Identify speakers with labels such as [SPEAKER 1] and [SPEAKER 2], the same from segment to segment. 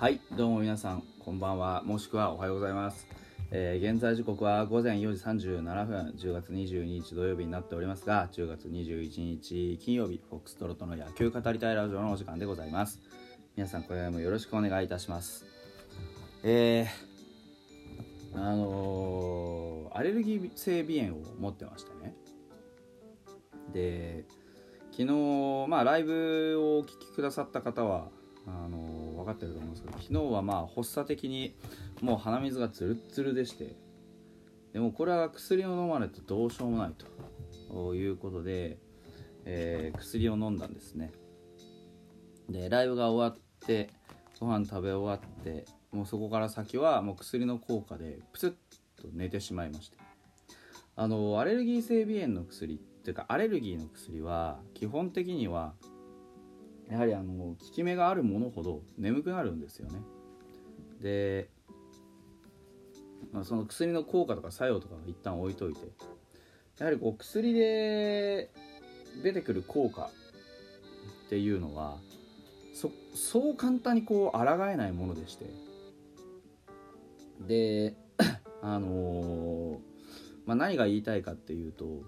[SPEAKER 1] はいどうも皆さんこんばんは。もしくはおはようございます、えー現在時刻は午前4時37分10月22日土曜日になっておりますが10月21日金曜日フォックストロットの野球語りたいラジオのお時間でございます。皆さんこれもよろしくお願いいたします。えー、あのーアレルギー性鼻炎を持ってましてね。で昨日まあライブをお聞きくださった方はあのーかってると思うんですけど昨日はまあ発作的にもう鼻水がツルッツルでしてでもこれは薬を飲まないとどうしようもないということで、えー薬を飲んだんですね。でライブが終わってご飯食べ終わってもうそこから先はもう薬の効果でプツッと寝てしまいまして。あのアレルギー性鼻炎の薬っていうかアレルギーの薬は基本的にはやはりあの効き目があるものほど眠くなるんですよね。で、まあ、その薬の効果とか作用とかは一旦置いといてやはりこう薬で出てくる効果っていうのはそう簡単にこう抗えないものでしてで あのーまあ、何が言いたいかっていうと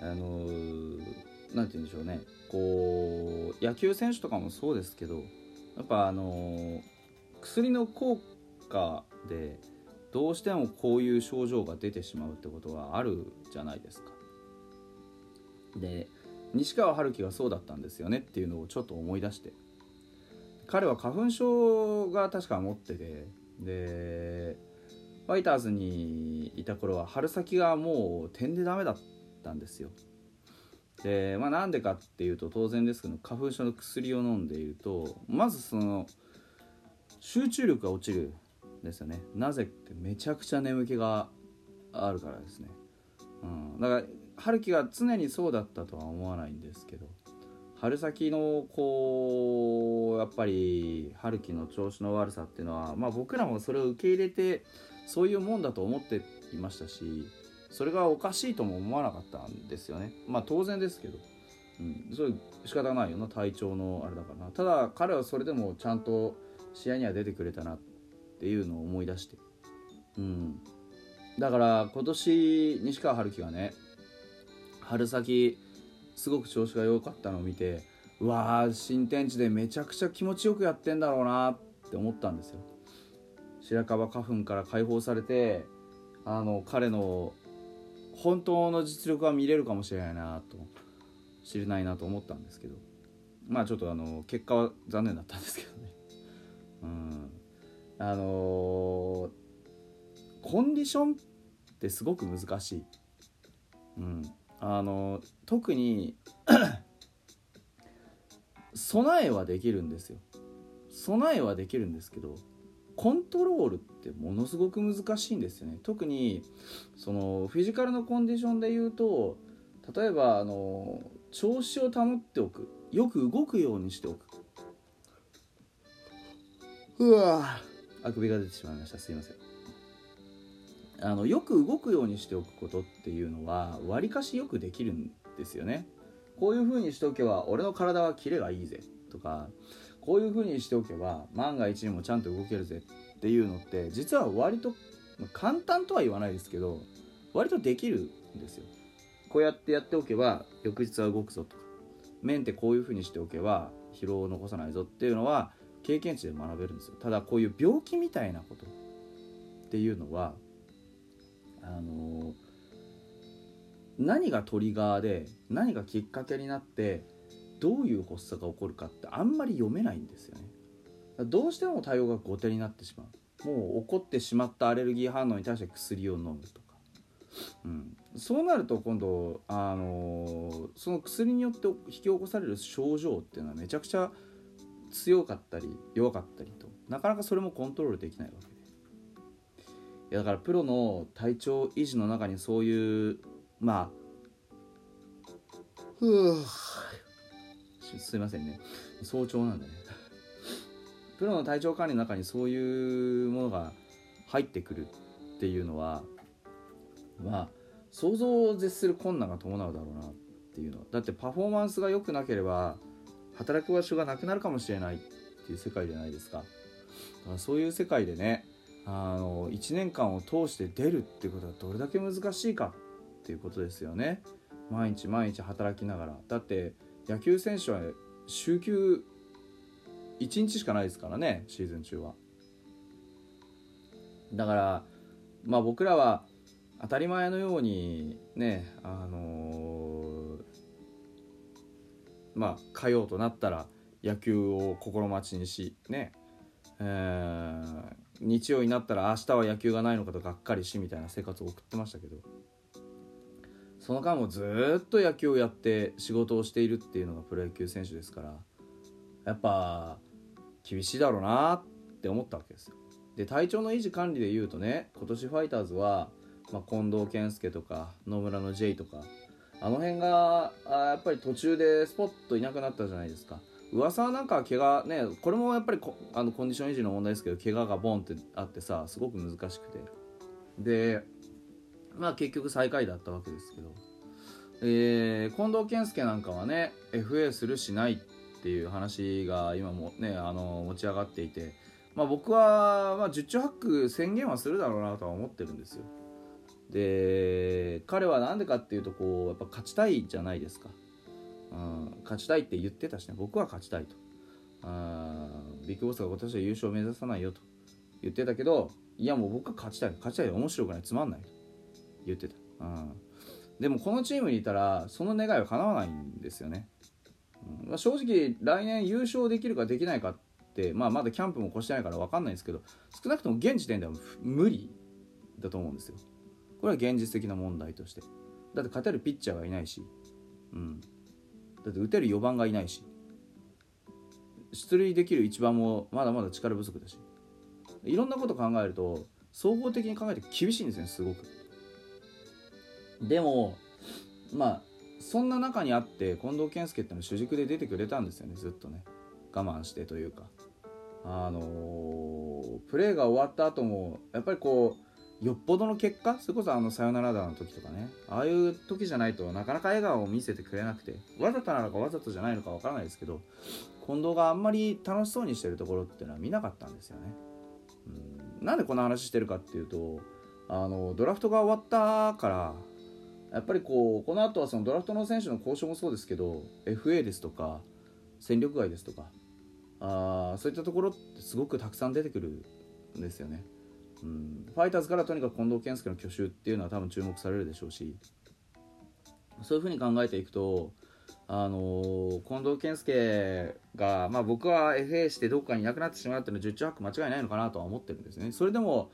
[SPEAKER 1] あのーなんて言うんでしょうね。こう野球選手とかもそうですけどやっぱあの薬の効果でどうしてもこういう症状が出てしまうってことはあるじゃないですか。で西川春樹がそうだったんですよねっていうのをちょっと思い出して彼は花粉症が確か持っててでファイターズにいた頃は春先がもう点でダメだったんですよでまあなんでかっていうと当然ですけど花粉症の薬を飲んでいるとまずその集中力が落ちるんですよね。なぜってめちゃくちゃ眠気があるからですね、うん、だから春樹が常にそうだったとは思わないんですけど春先のこうやっぱり春樹の調子の悪さっていうのは、まあ、僕らもそれを受け入れてそういうもんだと思っていましたしそれがおかしいとも思わなかったんですよね。まあ当然ですけど、うん、それ仕方ないよな体調のあれだからただ彼はそれでもちゃんと試合には出てくれたなっていうのを思い出して。うん。だから今年西川春樹がね春先すごく調子が良かったのを見てうわー新天地でめちゃくちゃ気持ちよくやってんだろうなって思ったんですよ。白樺花粉から解放されてあの彼の本当の実力が見れるかもしれないなと知れないなと思ったんですけど。まあちょっとあの結果は残念だったんですけどね。うん。あのーコンディションってすごく難しい、うん、あの特に 備えはできるんですよ。備えはできるんですけどコントロールってものすごく難しいんですよね。特にそのフィジカルのコンディションで言うと例えばあの調子を保っておく。よく動くようにしておく。うわ。あくびが出てしまいました。すいません。あのよく動くようにしておくことっていうのはわりかしよくできるんですよね。こういう風にしておけば俺の体はキレがいいぜ。とかこういう風にしておけば万が一にもちゃんと動けるぜ。っていうのって実は割とまあ簡単とは言わないですけど割とできるんですよ。こうやってやっておけば翌日は動くぞとか。面ってこういう風にしておけば疲労を残さないぞっていうのは経験値で学べるんですよ。ただこういう病気みたいなこと。っていうのはあの何がトリガーで何がきっかけになってどういう発作が起こるかってあんまり読めないんですよね。どうしても対応が後手になってしまう。もう起こってしまったアレルギー反応に対して薬を飲むとか、うん、そうなると今度、あのその薬によって引き起こされる症状っていうのはめちゃくちゃ強かったり弱かったりとなかなかそれもコントロールできないわけで。いやだからプロの体調維持の中にそういうまあふうすいませんね。早朝なんでね。プロの体調管理の中にそういうものが入ってくるっていうのはまあ想像を絶する困難が伴うだろうなっていうの。はだってパフォーマンスが良くなければ働く場所がなくなるかもしれないっていう世界じゃないですか。だからそういう世界でねあの1年間を通して出るってことはどれだけ難しいかっていうことですよね。毎日毎日働きながら。だって野球選手は週休1日しかないですからねシーズン中は。だからまあ僕らは当たり前のようにねあのー、まあ火曜となったら野球を心待ちにしねえー、日曜になったら明日は野球がないのかとがっかりしみたいな生活を送ってましたけど。その間もずっと野球をやって仕事をしているっていうのがプロ野球選手ですからやっぱ厳しいだろうなって思ったわけですよ。で体調の維持管理でいうとね今年ファイターズは、まあ、近藤健介とか野村の J とかあの辺があやっぱり途中でスポッといなくなったじゃないですか。噂はなんか怪我ねこれもやっぱりあのコンディション維持の問題ですけど怪我がボンってあってさすごく難しくて。でまあ結局最下位だったわけですけど、えー、近藤健介なんかはね FA するしないっていう話が今もねあの持ち上がっていて。まあ、僕は、まあ、十中八九宣言はするだろうなとは思ってるんですよ。で彼は何でかっていうとこうやっぱ勝ちたいじゃないですか、うん、勝ちたいって言ってたしね。僕は勝ちたいと。あビッグボスが今年は優勝を目指さないよと言ってたけどいやもう僕は勝ちたい。勝ちたい面白くない。つまんないと。言ってた、うん、でもこのチームにいたらその願いは叶わないんですよね、うん、正直来年優勝できるかできないかって、まあ、まだキャンプも越してないから分かんないんですけど少なくとも現時点では無理だと思うんですよ。これは現実的な問題として。だって勝てるピッチャーがいないし、うん、だって打てる4番がいないし。出塁できる1番もまだまだ力不足だし。いろんなこと考えると総合的に考えて厳しいんですねすごく。でもまあそんな中にあって近藤健介っての主軸で出てくれたんですよねずっとね。我慢してというか。あのー、プレーが終わった後もやっぱりこうよっぽどの結果それこそあのサヨナラ打の時とかね。ああいう時じゃないとなかなか笑顔を見せてくれなくてわざとなのかわざとじゃないのかわからないですけど近藤があんまり楽しそうにしてるところっていうのは見なかったんですよね。うん。なんでこの話してるかっていうとあのドラフトが終わったからやっぱりこうこの後はそのドラフトの選手の交渉もそうですけど FA ですとか戦力外ですとかあそういったところってすごくたくさん出てくるんですよね。うん、ファイターズからとにかく近藤健介の去就っていうのは多分注目されるでしょうしそういうふうに考えていくと、あのー、近藤健介が、まあ、僕は FA してどっかにいなくなってしまうっていうのは十中八九間違いないのかなとは思ってるんですね。それでも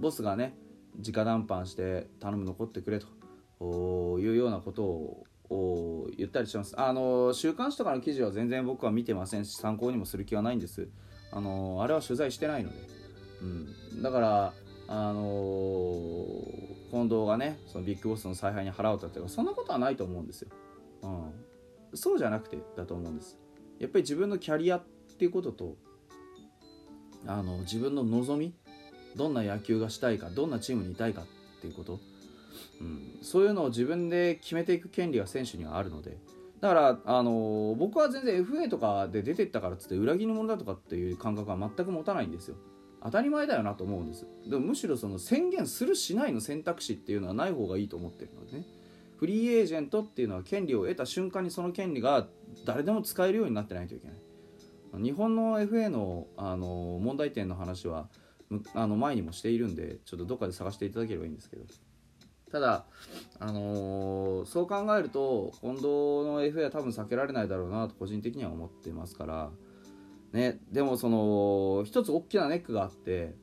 [SPEAKER 1] ボスがね直談判して頼む残ってくれと。いうようなことを言ったりします。あの週刊誌とかの記事は全然僕は見てませんし参考にもする気はないんです。あのあれは取材してないので、うん、だからあの近藤がねそのビッグボスの采配に腹を立てるそんなことはないと思うんですよ、うん、そうじゃなくてだと思うんです。やっぱり自分のキャリアっていうこととあの自分の望みどんな野球がしたいかどんなチームにいたいかっていうこと。うん、そういうのを自分で決めていく権利が選手にはあるので。だから、あのー、僕は全然 FA とかで出てったからっつって裏切り者だとかっていう感覚は全く持たないんですよ。当たり前だよなと思うんです。でもむしろその宣言するしないの選択肢っていうのはない方がいいと思ってるのでね。フリーエージェントっていうのは権利を得た瞬間にその権利が誰でも使えるようになってないといけない。日本の FA の、あのー、問題点の話はあの前にもしているんでちょっとどっかで探していただければいいんですけど。ただ、あのー、そう考えると近藤の FA は多分避けられないだろうなと個人的には思ってますから、ね、でもその一つ大きなネックがあって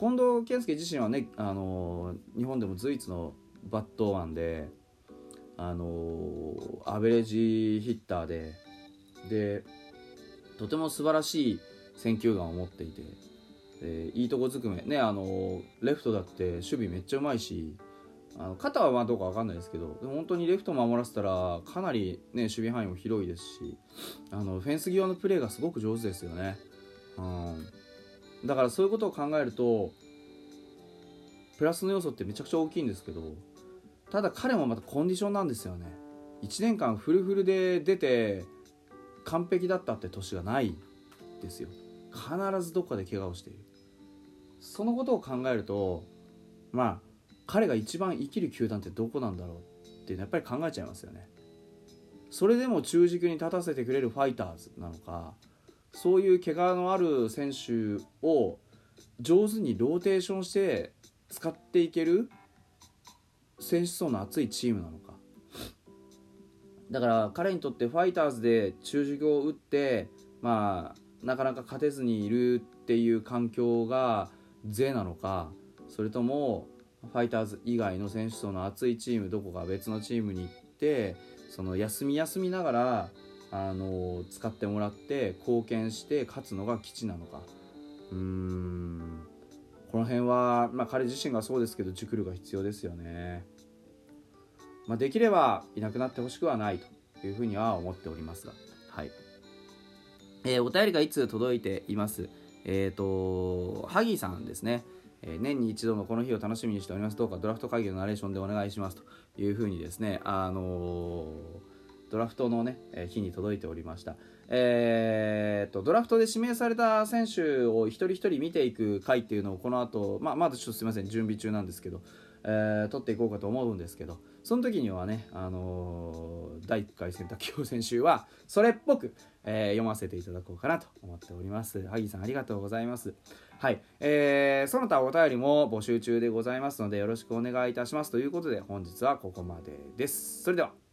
[SPEAKER 1] 近藤健介自身はね、あのー、日本でも随一のバットマンで、あのー、アベレージヒッターででとても素晴らしい選球眼を持っていていいとこずくめねあのレフトだって守備めっちゃうまいしあの肩はまあどうか分かんないですけどでも本当にレフト守らせたらかなり、ね、守備範囲も広いですしあのフェンス際のプレーがすごく上手ですよね、うん、だからそういうことを考えるとプラスの要素ってめちゃくちゃ大きいんですけどただ彼もまたコンディションなんですよね。1年間フルフルで出て完璧だったって年がないですよ。必ずどっかで怪我をしている。そのことを考えるとまあ彼が一番生きる球団ってどこなんだろうっていうのやっぱり考えちゃいますよね。それでも中軸に立たせてくれるファイターズなのかそういう怪我のある選手を上手にローテーションして使っていける選手層の厚いチームなのか。だから彼にとってファイターズで中軸を打ってまあなかなか勝てずにいるっていう環境が税なのかそれともファイターズ以外の選手層の厚いチームどこか別のチームに行ってその休み休みながらあの使ってもらって貢献して勝つのが基地なのかうーんこの辺は、まあ、彼自身がそうですけど熟慮が必要ですよね。まあ、できればいなくなってほしくはないというふうには思っておりますが、はいえー、お便りがいつ届いています。えっ、ー、と、ハギーさんですね。え、年に一度のこの日を楽しみにしております。どうかドラフト会議のナレーションでお願いしますというふうにですね、あのドラフトのね、え日に届いておりました。えーと、ドラフトで指名された選手を一人一人見ていく回っていうのをこの後、まあ、まだちょっとすみません準備中なんですけど、えー、取っていこうかと思うんですけどその時にはね、あのー、第1回選択起用選手はそれっぽく、えー、読ませていただこうかなと思っております。萩さんありがとうございます。はい、えー、その他お便りも募集中でございますのでよろしくお願いいたします。ということで本日はここまでです。それでは。